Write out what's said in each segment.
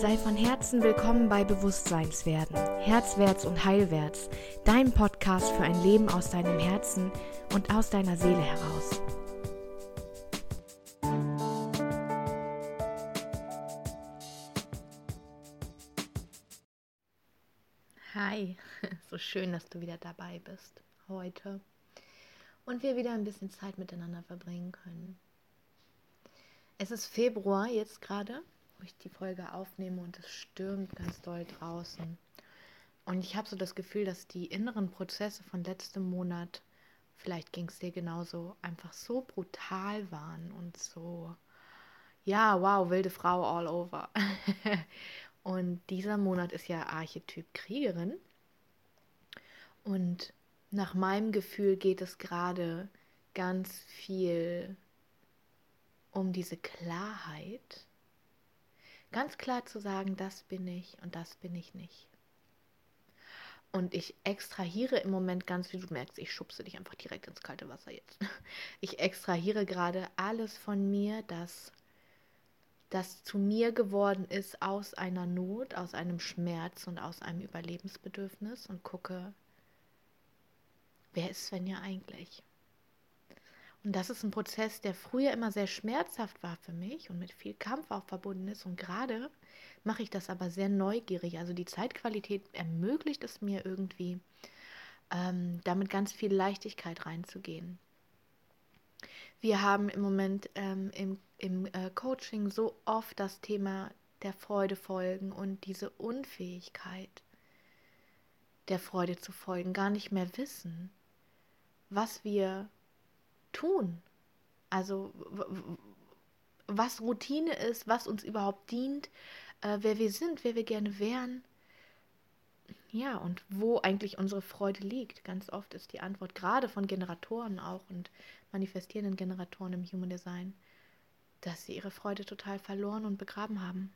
Sei von Herzen willkommen bei Bewusstseinswerden, Herzwärts und Heilwärts, dein Podcast für ein Leben aus deinem Herzen und aus deiner Seele heraus. Hi, so schön, dass du wieder dabei bist heute und wir wieder ein bisschen Zeit miteinander verbringen können. Es ist Februar jetzt gerade wo ich die Folge aufnehme und es stürmt ganz doll draußen. Und ich habe so das Gefühl, dass die inneren Prozesse von letztem Monat, vielleicht ging es dir genauso, einfach so brutal waren und so, ja, wow, wilde Frau all over. und dieser Monat ist ja Archetyp Kriegerin. Und nach meinem Gefühl geht es gerade ganz viel um diese Klarheit Ganz klar zu sagen, das bin ich und das bin ich nicht. Und ich extrahiere im Moment ganz, wie du merkst, ich schubse dich einfach direkt ins kalte Wasser jetzt. Ich extrahiere gerade alles von mir, das, das zu mir geworden ist aus einer Not, aus einem Schmerz und aus einem Überlebensbedürfnis und gucke, wer ist Svenja eigentlich? Und das ist ein Prozess, der früher immer sehr schmerzhaft war für mich und mit viel Kampf auch verbunden ist. Und gerade mache ich das aber sehr neugierig. Also die Zeitqualität ermöglicht es mir irgendwie, ähm, damit ganz viel Leichtigkeit reinzugehen. Wir haben im Moment ähm, im, im äh, Coaching so oft das Thema der Freude folgen und diese Unfähigkeit der Freude zu folgen, gar nicht mehr wissen, was wir tun. Also was Routine ist, was uns überhaupt dient, äh, wer wir sind, wer wir gerne wären. Ja, und wo eigentlich unsere Freude liegt. Ganz oft ist die Antwort gerade von Generatoren auch und manifestierenden Generatoren im Human Design, dass sie ihre Freude total verloren und begraben haben.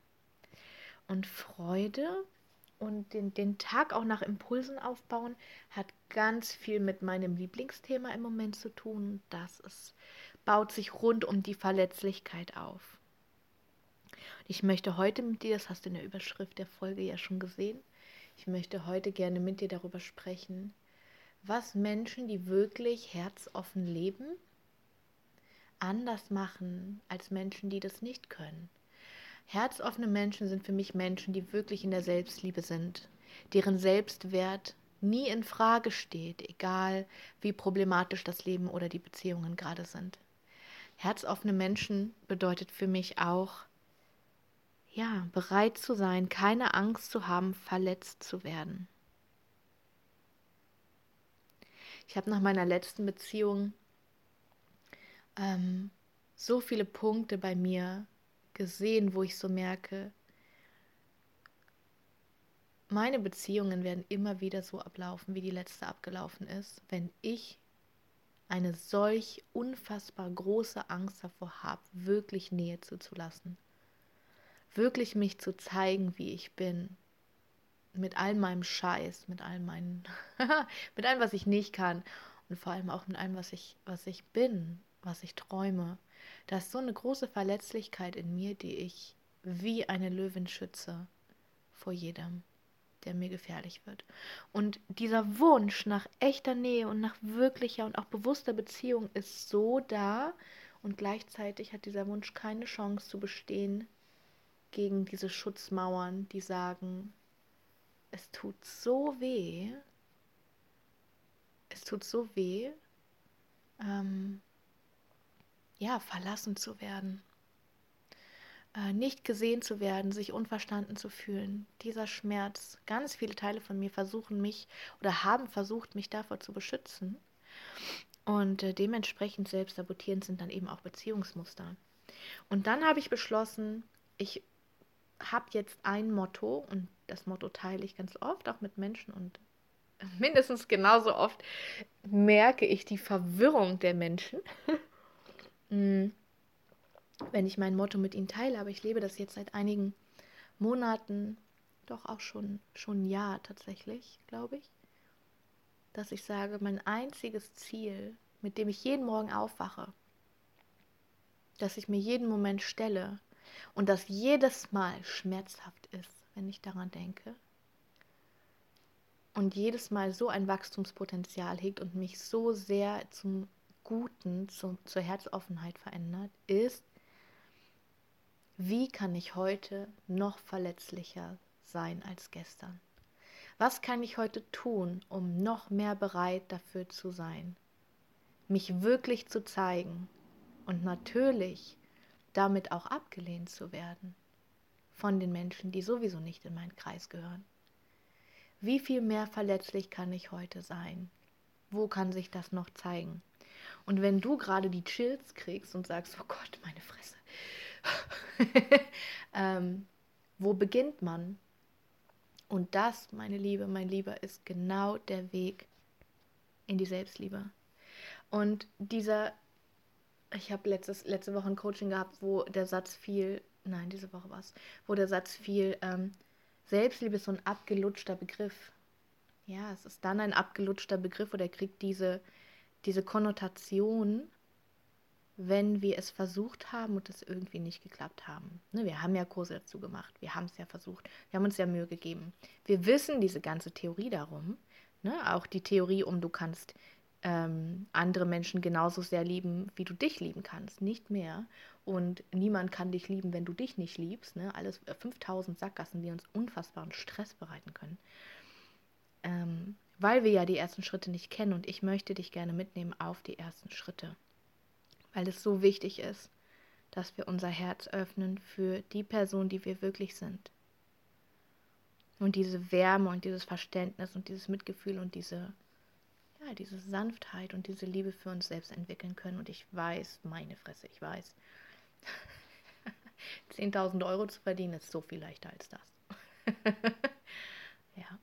Und Freude und den, den Tag auch nach Impulsen aufbauen, hat ganz viel mit meinem Lieblingsthema im Moment zu tun. Das ist, baut sich rund um die Verletzlichkeit auf. Ich möchte heute mit dir, das hast du in der Überschrift der Folge ja schon gesehen, ich möchte heute gerne mit dir darüber sprechen, was Menschen, die wirklich herzoffen leben, anders machen als Menschen, die das nicht können. Herzoffene Menschen sind für mich Menschen, die wirklich in der Selbstliebe sind, deren Selbstwert nie in Frage steht, egal wie problematisch das Leben oder die Beziehungen gerade sind. Herzoffene Menschen bedeutet für mich auch, ja, bereit zu sein, keine Angst zu haben, verletzt zu werden. Ich habe nach meiner letzten Beziehung ähm, so viele Punkte bei mir gesehen, wo ich so merke, meine Beziehungen werden immer wieder so ablaufen, wie die letzte abgelaufen ist, wenn ich eine solch unfassbar große Angst davor habe, wirklich Nähe zuzulassen. Wirklich mich zu zeigen, wie ich bin. Mit all meinem Scheiß, mit all meinen, mit allem, was ich nicht kann und vor allem auch mit allem, was ich, was ich bin, was ich träume. Da ist so eine große Verletzlichkeit in mir, die ich wie eine Löwin schütze vor jedem, der mir gefährlich wird. Und dieser Wunsch nach echter Nähe und nach wirklicher und auch bewusster Beziehung ist so da und gleichzeitig hat dieser Wunsch keine Chance zu bestehen gegen diese Schutzmauern, die sagen, es tut so weh, es tut so weh, ähm, ja, verlassen zu werden, äh, nicht gesehen zu werden, sich unverstanden zu fühlen. Dieser Schmerz, ganz viele Teile von mir versuchen mich oder haben versucht, mich davor zu beschützen. Und äh, dementsprechend selbst sabotierend sind dann eben auch Beziehungsmuster. Und dann habe ich beschlossen, ich habe jetzt ein Motto und das Motto teile ich ganz oft auch mit Menschen und mindestens genauso oft merke ich die Verwirrung der Menschen. Hm. wenn ich mein Motto mit ihnen teile, aber ich lebe das jetzt seit einigen Monaten, doch auch schon, schon ein Jahr tatsächlich, glaube ich, dass ich sage, mein einziges Ziel, mit dem ich jeden Morgen aufwache, dass ich mir jeden Moment stelle, und das jedes Mal schmerzhaft ist, wenn ich daran denke. Und jedes Mal so ein Wachstumspotenzial hegt und mich so sehr zum Guten, zum, zur Herzoffenheit verändert, ist, wie kann ich heute noch verletzlicher sein als gestern? Was kann ich heute tun, um noch mehr bereit dafür zu sein? Mich wirklich zu zeigen und natürlich damit auch abgelehnt zu werden von den Menschen, die sowieso nicht in meinen Kreis gehören. Wie viel mehr verletzlich kann ich heute sein? Wo kann sich das noch zeigen? Und wenn du gerade die Chills kriegst und sagst, oh Gott, meine Fresse, ähm, wo beginnt man? Und das, meine Liebe, mein Lieber, ist genau der Weg in die Selbstliebe. Und dieser, ich habe letzte Woche ein Coaching gehabt, wo der Satz fiel, nein, diese Woche war es, wo der Satz fiel, ähm, Selbstliebe ist so ein abgelutschter Begriff. Ja, es ist dann ein abgelutschter Begriff oder kriegt diese, diese Konnotation, wenn wir es versucht haben und es irgendwie nicht geklappt haben. Ne, wir haben ja Kurse dazu gemacht, wir haben es ja versucht, wir haben uns ja Mühe gegeben. Wir wissen diese ganze Theorie darum, ne, auch die Theorie um, du kannst ähm, andere Menschen genauso sehr lieben, wie du dich lieben kannst, nicht mehr. Und niemand kann dich lieben, wenn du dich nicht liebst. Ne? Alles 5000 äh, Sackgassen, die uns unfassbaren Stress bereiten können. Ähm, weil wir ja die ersten Schritte nicht kennen und ich möchte dich gerne mitnehmen auf die ersten Schritte weil es so wichtig ist, dass wir unser Herz öffnen für die Person, die wir wirklich sind. Und diese Wärme und dieses Verständnis und dieses Mitgefühl und diese, ja, diese Sanftheit und diese Liebe für uns selbst entwickeln können. Und ich weiß, meine Fresse, ich weiß, 10.000 Euro zu verdienen ist so viel leichter als das. ja.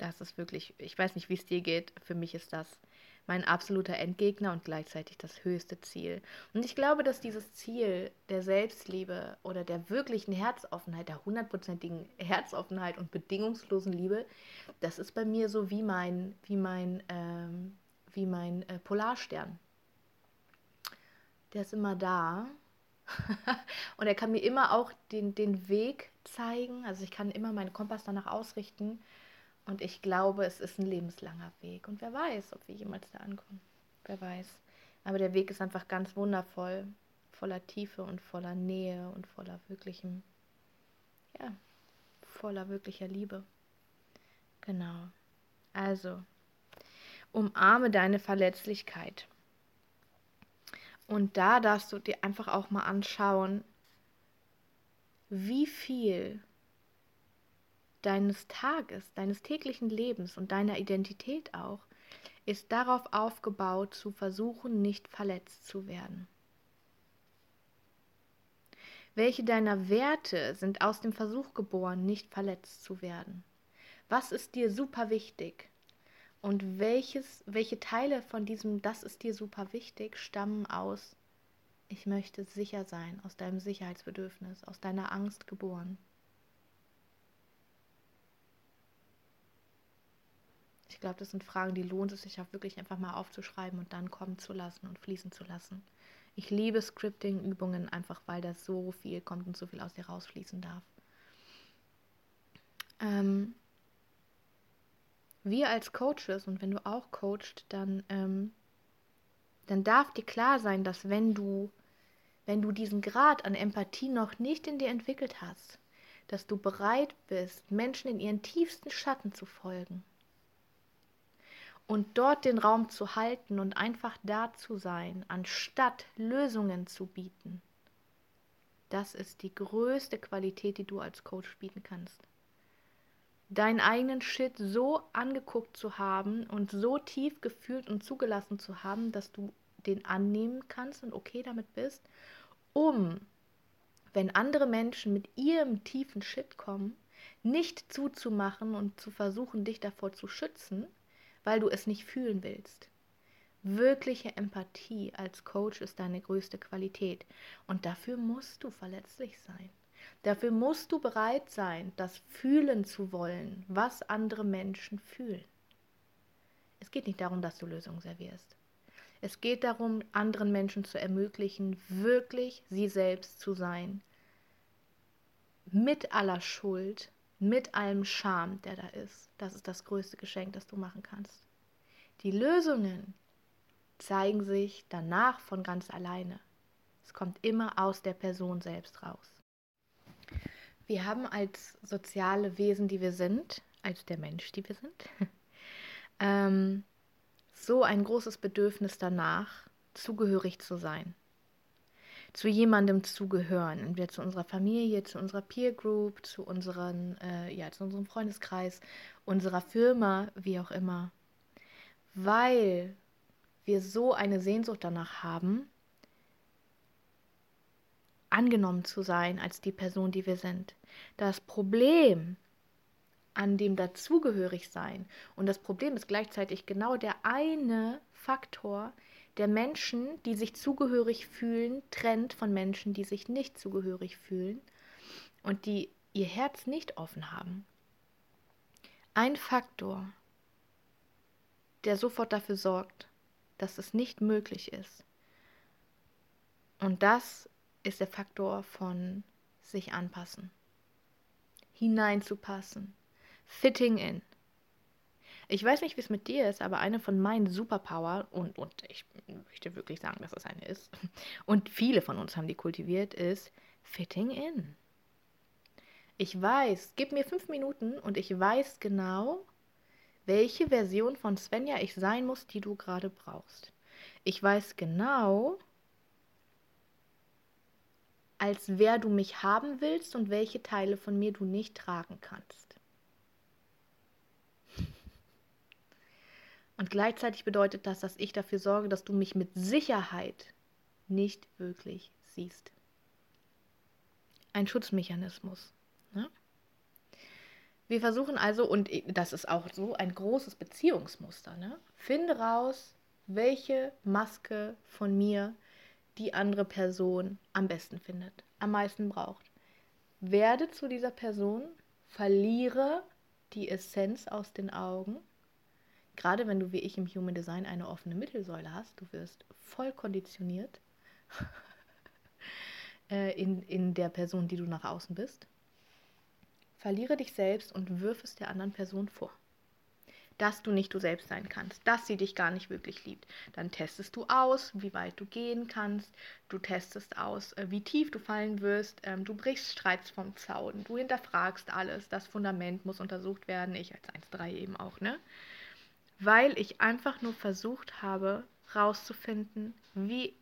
Das ist wirklich, ich weiß nicht, wie es dir geht. Für mich ist das mein absoluter Endgegner und gleichzeitig das höchste Ziel. Und ich glaube, dass dieses Ziel der Selbstliebe oder der wirklichen Herzoffenheit, der hundertprozentigen Herzoffenheit und bedingungslosen Liebe, das ist bei mir so wie mein, wie mein, ähm, wie mein äh, Polarstern. Der ist immer da. und er kann mir immer auch den, den Weg zeigen. Also ich kann immer meinen Kompass danach ausrichten und ich glaube, es ist ein lebenslanger Weg. Und wer weiß, ob wir jemals da ankommen. Wer weiß. Aber der Weg ist einfach ganz wundervoll, voller Tiefe und voller Nähe und voller wirklichem, ja, voller wirklicher Liebe. Genau. Also, umarme deine Verletzlichkeit. Und da darfst du dir einfach auch mal anschauen, wie viel deines Tages, deines täglichen Lebens und deiner Identität auch, ist darauf aufgebaut, zu versuchen, nicht verletzt zu werden. Welche deiner Werte sind aus dem Versuch geboren, nicht verletzt zu werden? Was ist dir super wichtig? Und welches, welche Teile von diesem Das ist dir super wichtig stammen aus Ich möchte sicher sein, aus deinem Sicherheitsbedürfnis, aus deiner Angst geboren? Ich glaube, das sind Fragen, die lohnt es sich auch wirklich einfach mal aufzuschreiben und dann kommen zu lassen und fließen zu lassen. Ich liebe Scripting-Übungen einfach, weil da so viel kommt und so viel aus dir rausfließen darf. Ähm, wir als Coaches und wenn du auch coachst, dann, ähm, dann darf dir klar sein, dass wenn du, wenn du diesen Grad an Empathie noch nicht in dir entwickelt hast, dass du bereit bist, Menschen in ihren tiefsten Schatten zu folgen und dort den Raum zu halten und einfach da zu sein, anstatt Lösungen zu bieten, das ist die größte Qualität, die du als Coach bieten kannst. Deinen eigenen Shit so angeguckt zu haben und so tief gefühlt und zugelassen zu haben, dass du den annehmen kannst und okay damit bist, um, wenn andere Menschen mit ihrem tiefen Shit kommen, nicht zuzumachen und zu versuchen, dich davor zu schützen, weil du es nicht fühlen willst. Wirkliche Empathie als Coach ist deine größte Qualität und dafür musst du verletzlich sein. Dafür musst du bereit sein, das fühlen zu wollen, was andere Menschen fühlen. Es geht nicht darum, dass du Lösungen servierst. Es geht darum, anderen Menschen zu ermöglichen, wirklich sie selbst zu sein. Mit aller Schuld, mit allem Scham, der da ist. Das ist das größte Geschenk, das du machen kannst. Die Lösungen zeigen sich danach von ganz alleine. Es kommt immer aus der Person selbst raus. Wir haben als soziale Wesen, die wir sind, als der Mensch, die wir sind, ähm, so ein großes Bedürfnis danach, zugehörig zu sein. Zu jemandem zu gehören, entweder zu unserer Familie, zu unserer Peer Group, zu, unseren, äh, ja, zu unserem Freundeskreis, unserer Firma, wie auch immer. Weil wir so eine Sehnsucht danach haben, angenommen zu sein als die Person, die wir sind. Das Problem an dem Dazugehörigsein und das Problem ist gleichzeitig genau der eine Faktor, der Menschen, die sich zugehörig fühlen, trennt von Menschen, die sich nicht zugehörig fühlen und die ihr Herz nicht offen haben. Ein Faktor, der sofort dafür sorgt, dass es nicht möglich ist. Und das ist der Faktor von sich anpassen, hineinzupassen, fitting in. Ich weiß nicht, wie es mit dir ist, aber eine von meinen Superpower, und, und ich möchte wirklich sagen, dass es eine ist, und viele von uns haben die kultiviert, ist fitting in. Ich weiß, gib mir fünf Minuten und ich weiß genau, welche Version von Svenja ich sein muss, die du gerade brauchst. Ich weiß genau, als wer du mich haben willst und welche Teile von mir du nicht tragen kannst. Und gleichzeitig bedeutet das, dass ich dafür sorge, dass du mich mit Sicherheit nicht wirklich siehst. Ein Schutzmechanismus. Ne? Wir versuchen also, und das ist auch so ein großes Beziehungsmuster, ne? finde raus, welche Maske von mir die andere Person am besten findet, am meisten braucht. Werde zu dieser Person, verliere die Essenz aus den Augen. Gerade wenn du wie ich im Human Design eine offene Mittelsäule hast, du wirst voll konditioniert äh, in, in der Person, die du nach außen bist. Verliere dich selbst und wirf es der anderen Person vor dass du nicht du selbst sein kannst, dass sie dich gar nicht wirklich liebt. Dann testest du aus, wie weit du gehen kannst, du testest aus, äh, wie tief du fallen wirst, ähm, du brichst Streits vom Zaun, du hinterfragst alles, das Fundament muss untersucht werden, ich als 1.3 eben auch, ne? Weil ich einfach nur versucht habe, rauszufinden, wie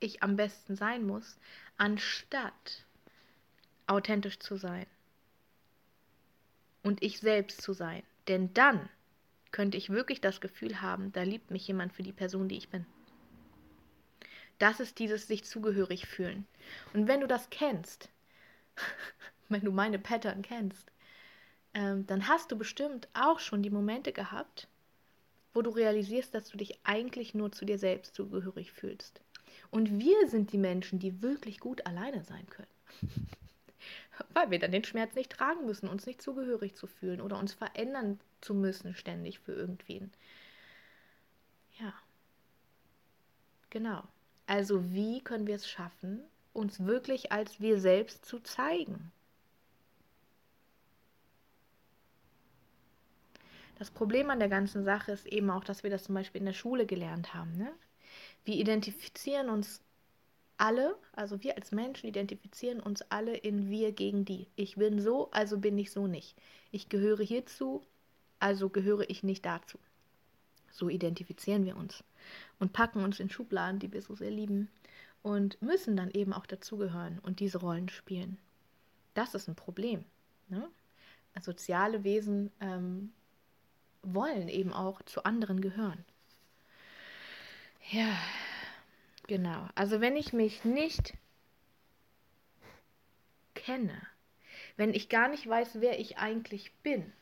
ich am besten sein muss, anstatt authentisch zu sein und ich selbst zu sein. Denn dann könnte ich wirklich das Gefühl haben, da liebt mich jemand für die Person, die ich bin. Das ist dieses sich zugehörig fühlen. Und wenn du das kennst, wenn du meine Pattern kennst, ähm, dann hast du bestimmt auch schon die Momente gehabt, wo du realisierst, dass du dich eigentlich nur zu dir selbst zugehörig fühlst. Und wir sind die Menschen, die wirklich gut alleine sein können. Weil wir dann den Schmerz nicht tragen müssen, uns nicht zugehörig zu fühlen oder uns verändern zu müssen ständig für irgendwen. Ja. Genau. Also wie können wir es schaffen, uns wirklich als wir selbst zu zeigen? Das Problem an der ganzen Sache ist eben auch, dass wir das zum Beispiel in der Schule gelernt haben. Ne? Wir identifizieren uns alle, also wir als Menschen identifizieren uns alle in wir gegen die. Ich bin so, also bin ich so nicht. Ich gehöre hierzu, also gehöre ich nicht dazu. So identifizieren wir uns und packen uns in Schubladen, die wir so sehr lieben und müssen dann eben auch dazugehören und diese Rollen spielen. Das ist ein Problem. Ne? Soziale Wesen ähm, wollen eben auch zu anderen gehören. Ja, Genau. Also wenn ich mich nicht kenne, wenn ich gar nicht weiß, wer ich eigentlich bin,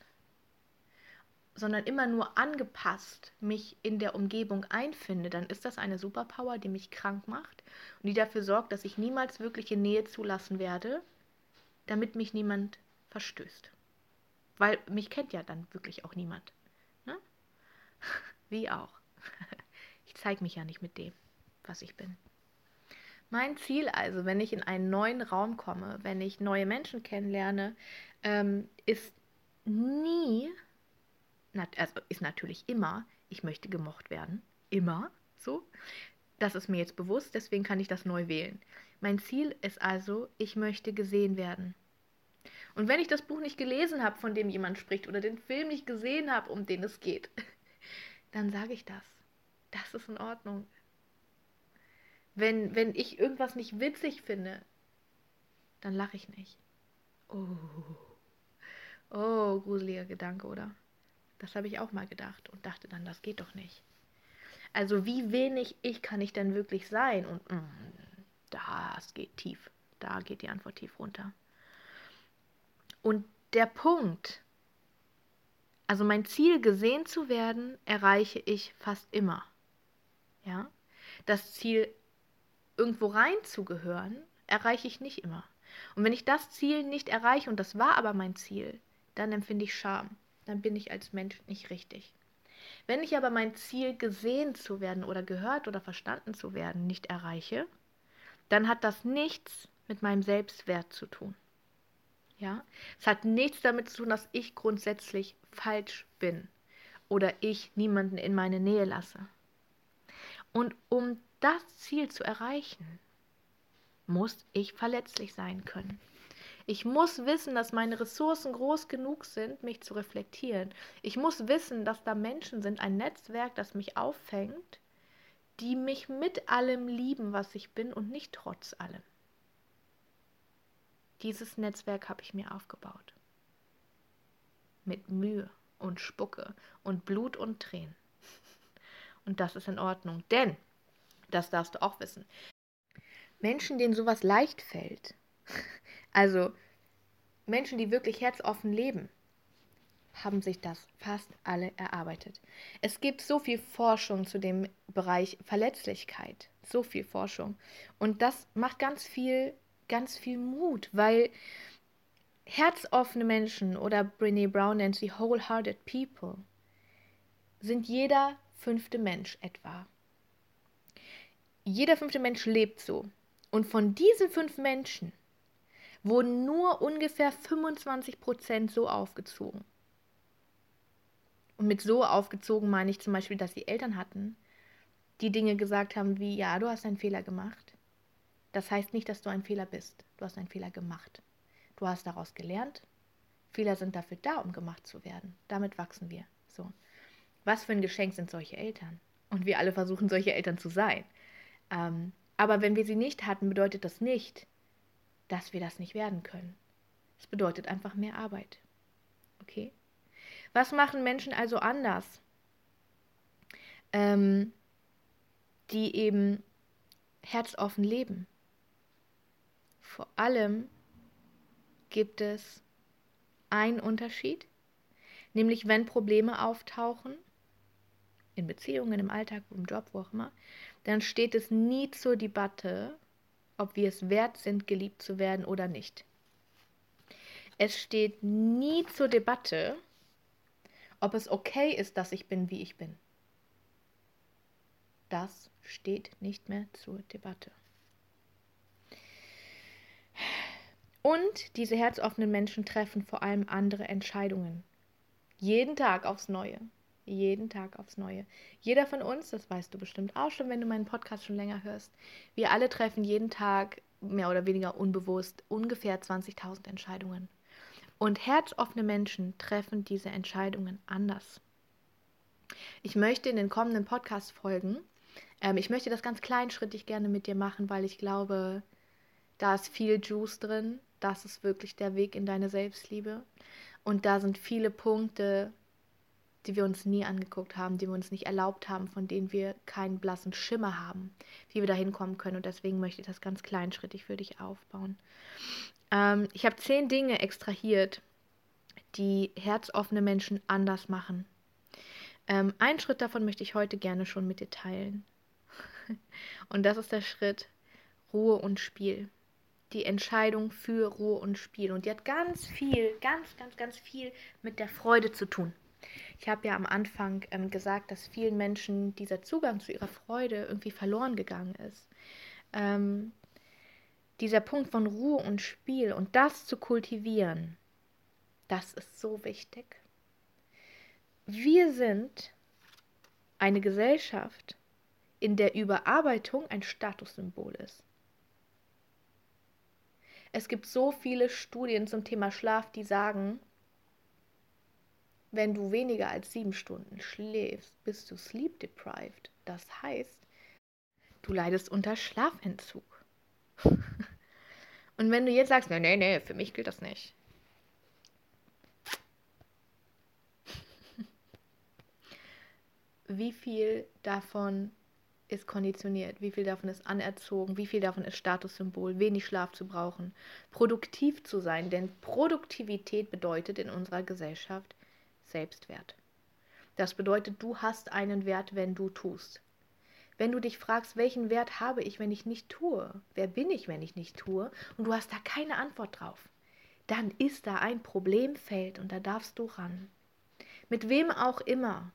sondern immer nur angepasst mich in der Umgebung einfinde, dann ist das eine Superpower, die mich krank macht und die dafür sorgt, dass ich niemals wirkliche Nähe zulassen werde, damit mich niemand verstößt. Weil mich kennt ja dann wirklich auch niemand. Wie auch. Ich zeige mich ja nicht mit dem, was ich bin. Mein Ziel also, wenn ich in einen neuen Raum komme, wenn ich neue Menschen kennenlerne, ähm, ist nie, also ist natürlich immer, ich möchte gemocht werden. Immer so. Das ist mir jetzt bewusst, deswegen kann ich das neu wählen. Mein Ziel ist also, ich möchte gesehen werden. Und wenn ich das Buch nicht gelesen habe, von dem jemand spricht, oder den Film nicht gesehen habe, um den es geht, dann sage ich das. Das ist in Ordnung. Wenn, wenn ich irgendwas nicht witzig finde, dann lache ich nicht. Oh. Oh, gruseliger Gedanke, oder? Das habe ich auch mal gedacht und dachte dann, das geht doch nicht. Also wie wenig ich kann ich denn wirklich sein? Und mm, das geht tief. Da geht die Antwort tief runter. Und der Punkt, also mein Ziel gesehen zu werden, erreiche ich fast immer. Ja? Das Ziel irgendwo reinzugehören, erreiche ich nicht immer. Und wenn ich das Ziel nicht erreiche, und das war aber mein Ziel, dann empfinde ich Scham. Dann bin ich als Mensch nicht richtig. Wenn ich aber mein Ziel gesehen zu werden oder gehört oder verstanden zu werden nicht erreiche, dann hat das nichts mit meinem Selbstwert zu tun. Ja? Es hat nichts damit zu tun, dass ich grundsätzlich falsch bin oder ich niemanden in meine Nähe lasse. Und um das Ziel zu erreichen, muss ich verletzlich sein können. Ich muss wissen, dass meine Ressourcen groß genug sind, mich zu reflektieren. Ich muss wissen, dass da Menschen sind, ein Netzwerk, das mich auffängt, die mich mit allem lieben, was ich bin und nicht trotz allem. Dieses Netzwerk habe ich mir aufgebaut. Mit Mühe und Spucke und Blut und Tränen. Und das ist in Ordnung, denn, das darfst du auch wissen, Menschen, denen sowas leicht fällt, also Menschen, die wirklich herzoffen leben, haben sich das fast alle erarbeitet. Es gibt so viel Forschung zu dem Bereich Verletzlichkeit, so viel Forschung. Und das macht ganz viel, ganz viel Mut, weil herzoffene Menschen oder Brene Brown nennt sie wholehearted people, sind jeder fünfte Mensch etwa. Jeder fünfte Mensch lebt so. Und von diesen fünf Menschen wurden nur ungefähr 25 Prozent so aufgezogen. Und mit so aufgezogen meine ich zum Beispiel, dass sie Eltern hatten, die Dinge gesagt haben wie, ja, du hast einen Fehler gemacht. Das heißt nicht, dass du ein Fehler bist. Du hast einen Fehler gemacht. Du hast daraus gelernt. Fehler sind dafür da, um gemacht zu werden. Damit wachsen wir. So. Was für ein Geschenk sind solche Eltern? Und wir alle versuchen, solche Eltern zu sein. Ähm, aber wenn wir sie nicht hatten, bedeutet das nicht, dass wir das nicht werden können. Es bedeutet einfach mehr Arbeit. Okay? Was machen Menschen also anders, ähm, die eben herzoffen leben? Vor allem gibt es einen Unterschied, nämlich wenn Probleme auftauchen, in Beziehungen, im Alltag, im Job, wo auch immer, dann steht es nie zur Debatte, ob wir es wert sind, geliebt zu werden oder nicht. Es steht nie zur Debatte, ob es okay ist, dass ich bin, wie ich bin. Das steht nicht mehr zur Debatte. Und diese herzoffenen Menschen treffen vor allem andere Entscheidungen. Jeden Tag aufs Neue. Jeden Tag aufs Neue. Jeder von uns, das weißt du bestimmt auch schon, wenn du meinen Podcast schon länger hörst, wir alle treffen jeden Tag mehr oder weniger unbewusst ungefähr 20.000 Entscheidungen. Und herzoffene Menschen treffen diese Entscheidungen anders. Ich möchte in den kommenden Podcast-Folgen, ähm, ich möchte das ganz kleinschrittig gerne mit dir machen, weil ich glaube, da ist viel Juice drin. Das ist wirklich der Weg in deine Selbstliebe. Und da sind viele Punkte, die wir uns nie angeguckt haben, die wir uns nicht erlaubt haben, von denen wir keinen blassen Schimmer haben, wie wir da hinkommen können. Und deswegen möchte ich das ganz kleinschrittig für dich aufbauen. Ähm, ich habe zehn Dinge extrahiert, die herzoffene Menschen anders machen. Ähm, einen Schritt davon möchte ich heute gerne schon mit dir teilen. und das ist der Schritt Ruhe und Spiel. Die Entscheidung für Ruhe und Spiel. Und die hat ganz viel, ganz, ganz, ganz viel mit der Freude zu tun. Ich habe ja am Anfang ähm, gesagt, dass vielen Menschen dieser Zugang zu ihrer Freude irgendwie verloren gegangen ist. Ähm, dieser Punkt von Ruhe und Spiel und das zu kultivieren, das ist so wichtig. Wir sind eine Gesellschaft, in der Überarbeitung ein Statussymbol ist. Es gibt so viele Studien zum Thema Schlaf, die sagen, wenn du weniger als sieben Stunden schläfst, bist du sleep deprived. Das heißt, du leidest unter Schlafentzug. Und wenn du jetzt sagst, nee, nee, nee, für mich gilt das nicht. Wie viel davon ist konditioniert, wie viel davon ist anerzogen, wie viel davon ist Statussymbol, wenig Schlaf zu brauchen, produktiv zu sein, denn Produktivität bedeutet in unserer Gesellschaft Selbstwert. Das bedeutet, du hast einen Wert, wenn du tust. Wenn du dich fragst, welchen Wert habe ich, wenn ich nicht tue? Wer bin ich, wenn ich nicht tue? Und du hast da keine Antwort drauf. Dann ist da ein Problemfeld und da darfst du ran. Mit wem auch immer.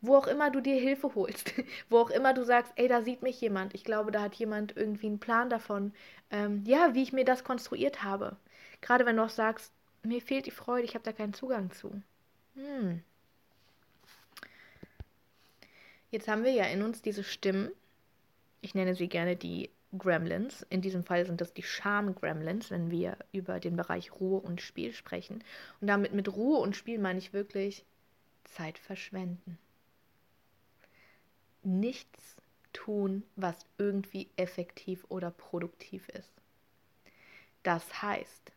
Wo auch immer du dir Hilfe holst. Wo auch immer du sagst, ey, da sieht mich jemand. Ich glaube, da hat jemand irgendwie einen Plan davon. Ähm, ja, wie ich mir das konstruiert habe. Gerade wenn du auch sagst, mir fehlt die Freude, ich habe da keinen Zugang zu. Hm. Jetzt haben wir ja in uns diese Stimmen. Ich nenne sie gerne die Gremlins. In diesem Fall sind das die Scham-Gremlins, wenn wir über den Bereich Ruhe und Spiel sprechen. Und damit mit Ruhe und Spiel meine ich wirklich Zeit verschwenden. Nichts tun, was irgendwie effektiv oder produktiv ist. Das heißt,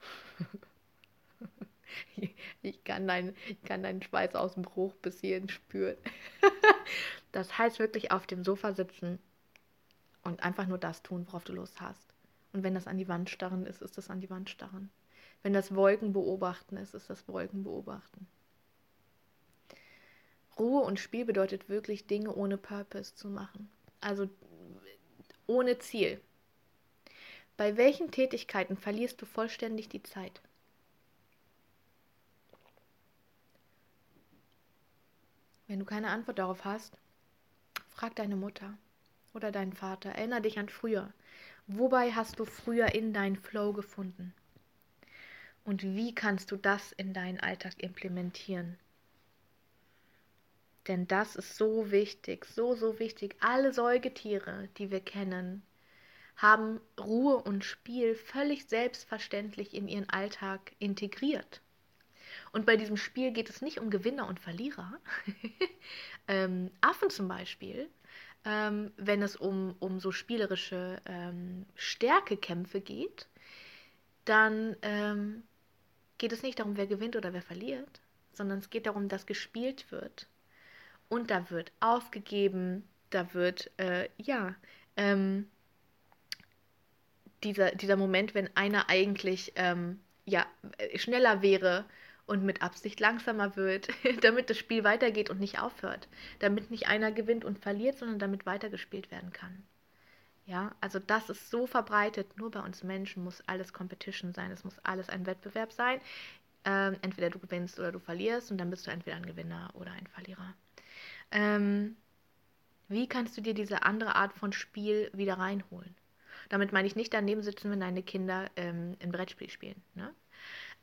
Ich kann, dein, ich kann deinen Schweiß aus dem Bruch bis hierhin spüren. das heißt wirklich auf dem Sofa sitzen und einfach nur das tun, worauf du Lust hast. Und wenn das an die Wand starren ist, ist das an die Wand starren. Wenn das Wolken beobachten ist, ist das Wolken beobachten. Ruhe und Spiel bedeutet wirklich Dinge ohne Purpose zu machen. Also ohne Ziel. Bei welchen Tätigkeiten verlierst du vollständig die Zeit? Wenn du keine Antwort darauf hast, frag deine Mutter oder deinen Vater. Erinnere dich an früher. Wobei hast du früher in deinen Flow gefunden? Und wie kannst du das in deinen Alltag implementieren? Denn das ist so wichtig, so, so wichtig. Alle Säugetiere, die wir kennen, haben Ruhe und Spiel völlig selbstverständlich in ihren Alltag integriert. Und bei diesem Spiel geht es nicht um Gewinner und Verlierer. ähm, Affen zum Beispiel, ähm, wenn es um, um so spielerische ähm, Stärkekämpfe geht, dann ähm, geht es nicht darum, wer gewinnt oder wer verliert, sondern es geht darum, dass gespielt wird. Und da wird aufgegeben, da wird, äh, ja, ähm, dieser, dieser Moment, wenn einer eigentlich ähm, ja, schneller wäre und mit Absicht langsamer wird, damit das Spiel weitergeht und nicht aufhört. Damit nicht einer gewinnt und verliert, sondern damit weitergespielt werden kann. Ja, also das ist so verbreitet. Nur bei uns Menschen muss alles Competition sein. Es muss alles ein Wettbewerb sein. Ähm, entweder du gewinnst oder du verlierst und dann bist du entweder ein Gewinner oder ein Verlierer. Ähm, wie kannst du dir diese andere Art von Spiel wieder reinholen? Damit meine ich nicht daneben sitzen, wenn deine Kinder ähm, ein Brettspiel spielen. Ne?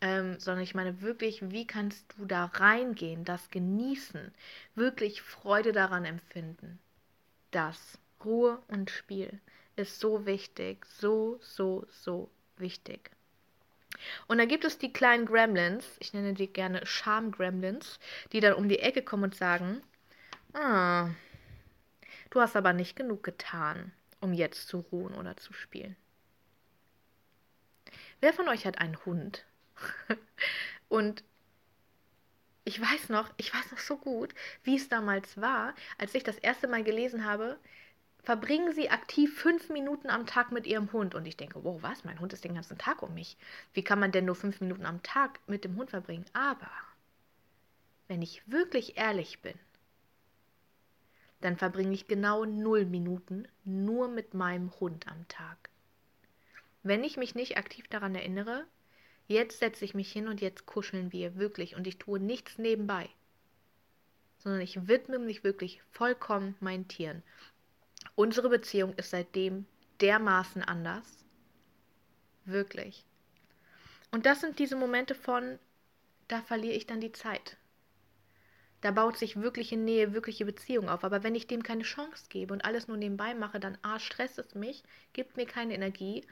ähm, sondern ich meine wirklich, wie kannst du da reingehen, das genießen, wirklich Freude daran empfinden. Das Ruhe und Spiel ist so wichtig, so, so, so wichtig. Und dann gibt es die kleinen Gremlins, ich nenne die gerne Scham-Gremlins, die dann um die Ecke kommen und sagen, ah, du hast aber nicht genug getan, um jetzt zu ruhen oder zu spielen. Wer von euch hat einen Hund? und ich weiß noch, ich weiß noch so gut, wie es damals war, als ich das erste Mal gelesen habe, verbringen Sie aktiv fünf Minuten am Tag mit Ihrem Hund. Und ich denke, wow, was? Mein Hund ist den ganzen Tag um mich. Wie kann man denn nur fünf Minuten am Tag mit dem Hund verbringen? Aber, wenn ich wirklich ehrlich bin, dann verbringe ich genau null Minuten nur mit meinem Hund am Tag. Wenn ich mich nicht aktiv daran erinnere, Jetzt setze ich mich hin und jetzt kuscheln wir wirklich und ich tue nichts nebenbei, sondern ich widme mich wirklich vollkommen meinen Tieren. Unsere Beziehung ist seitdem dermaßen anders. Wirklich. Und das sind diese Momente von, da verliere ich dann die Zeit. Da baut sich wirkliche Nähe, wirkliche Beziehung auf. Aber wenn ich dem keine Chance gebe und alles nur nebenbei mache, dann A, stresst es mich, gibt mir keine Energie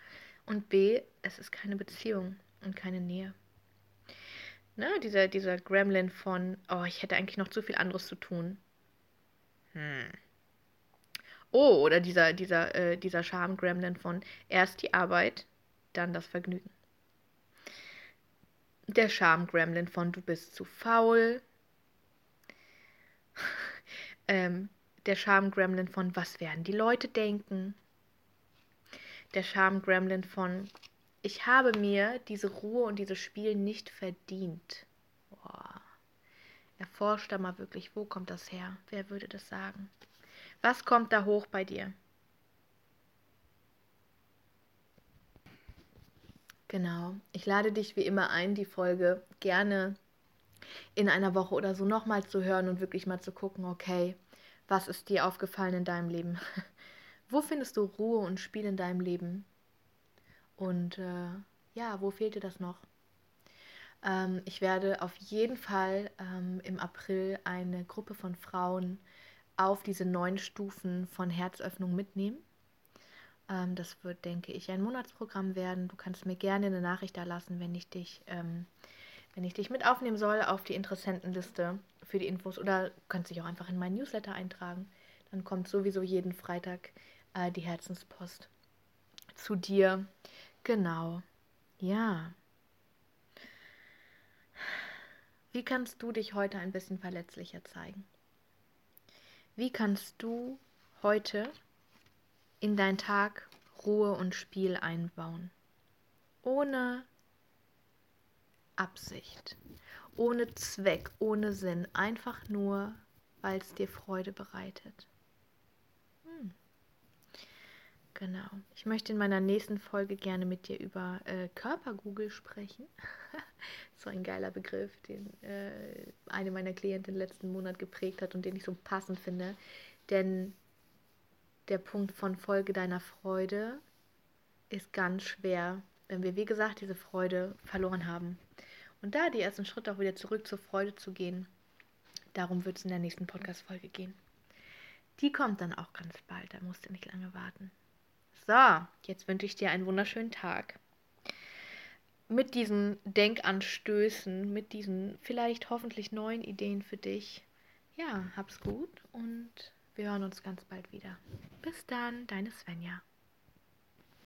und B, es ist keine Beziehung und keine Nähe. Ne, dieser, dieser Gremlin von, oh, ich hätte eigentlich noch zu viel anderes zu tun. Hm. Oh, oder dieser, dieser, äh, dieser Charme-Gremlin von erst die Arbeit, dann das Vergnügen. Der Charme-Gremlin von du bist zu faul, ähm, der Charme-Gremlin von Was werden die Leute denken? Der Charme-Gremlin von Ich habe mir diese Ruhe und dieses Spiel nicht verdient. Boah. Erforscht da mal wirklich, wo kommt das her? Wer würde das sagen? Was kommt da hoch bei dir? Genau. Ich lade dich wie immer ein, die Folge gerne in einer Woche oder so nochmal zu hören und wirklich mal zu gucken, okay, was ist dir aufgefallen in deinem Leben? wo findest du Ruhe und Spiel in deinem Leben? Und äh, ja, wo fehlt dir das noch? Ähm, ich werde auf jeden Fall ähm, im April eine Gruppe von Frauen auf diese neun Stufen von Herzöffnung mitnehmen. Ähm, das wird, denke ich, ein Monatsprogramm werden. Du kannst mir gerne eine Nachricht da lassen, wenn ich dich ähm, wenn ich dich mit aufnehmen soll auf die Interessentenliste für die Infos oder kannst dich auch einfach in meinen Newsletter eintragen. Dann kommt sowieso jeden Freitag äh, die Herzenspost zu dir. Genau. Ja. Wie kannst du dich heute ein bisschen verletzlicher zeigen? Wie kannst du heute in deinen Tag Ruhe und Spiel einbauen, ohne Absicht, ohne Zweck, ohne Sinn, einfach nur, weil es dir Freude bereitet. Hm. Genau. Ich möchte in meiner nächsten Folge gerne mit dir über äh, Körpergoogle sprechen. so ein geiler Begriff, den äh, eine meiner Klientinnen letzten Monat geprägt hat und den ich so passend finde. Denn der Punkt von Folge deiner Freude ist ganz schwer, wenn wir, wie gesagt, diese Freude verloren haben. Und da die ersten Schritte auch wieder zurück zur Freude zu gehen, darum wird es in der nächsten Podcast-Folge gehen. Die kommt dann auch ganz bald, da musst du nicht lange warten. So, jetzt wünsche ich dir einen wunderschönen Tag. Mit diesen Denkanstößen, mit diesen vielleicht hoffentlich neuen Ideen für dich. Ja, hab's gut und wir hören uns ganz bald wieder. Bis dann, deine Svenja.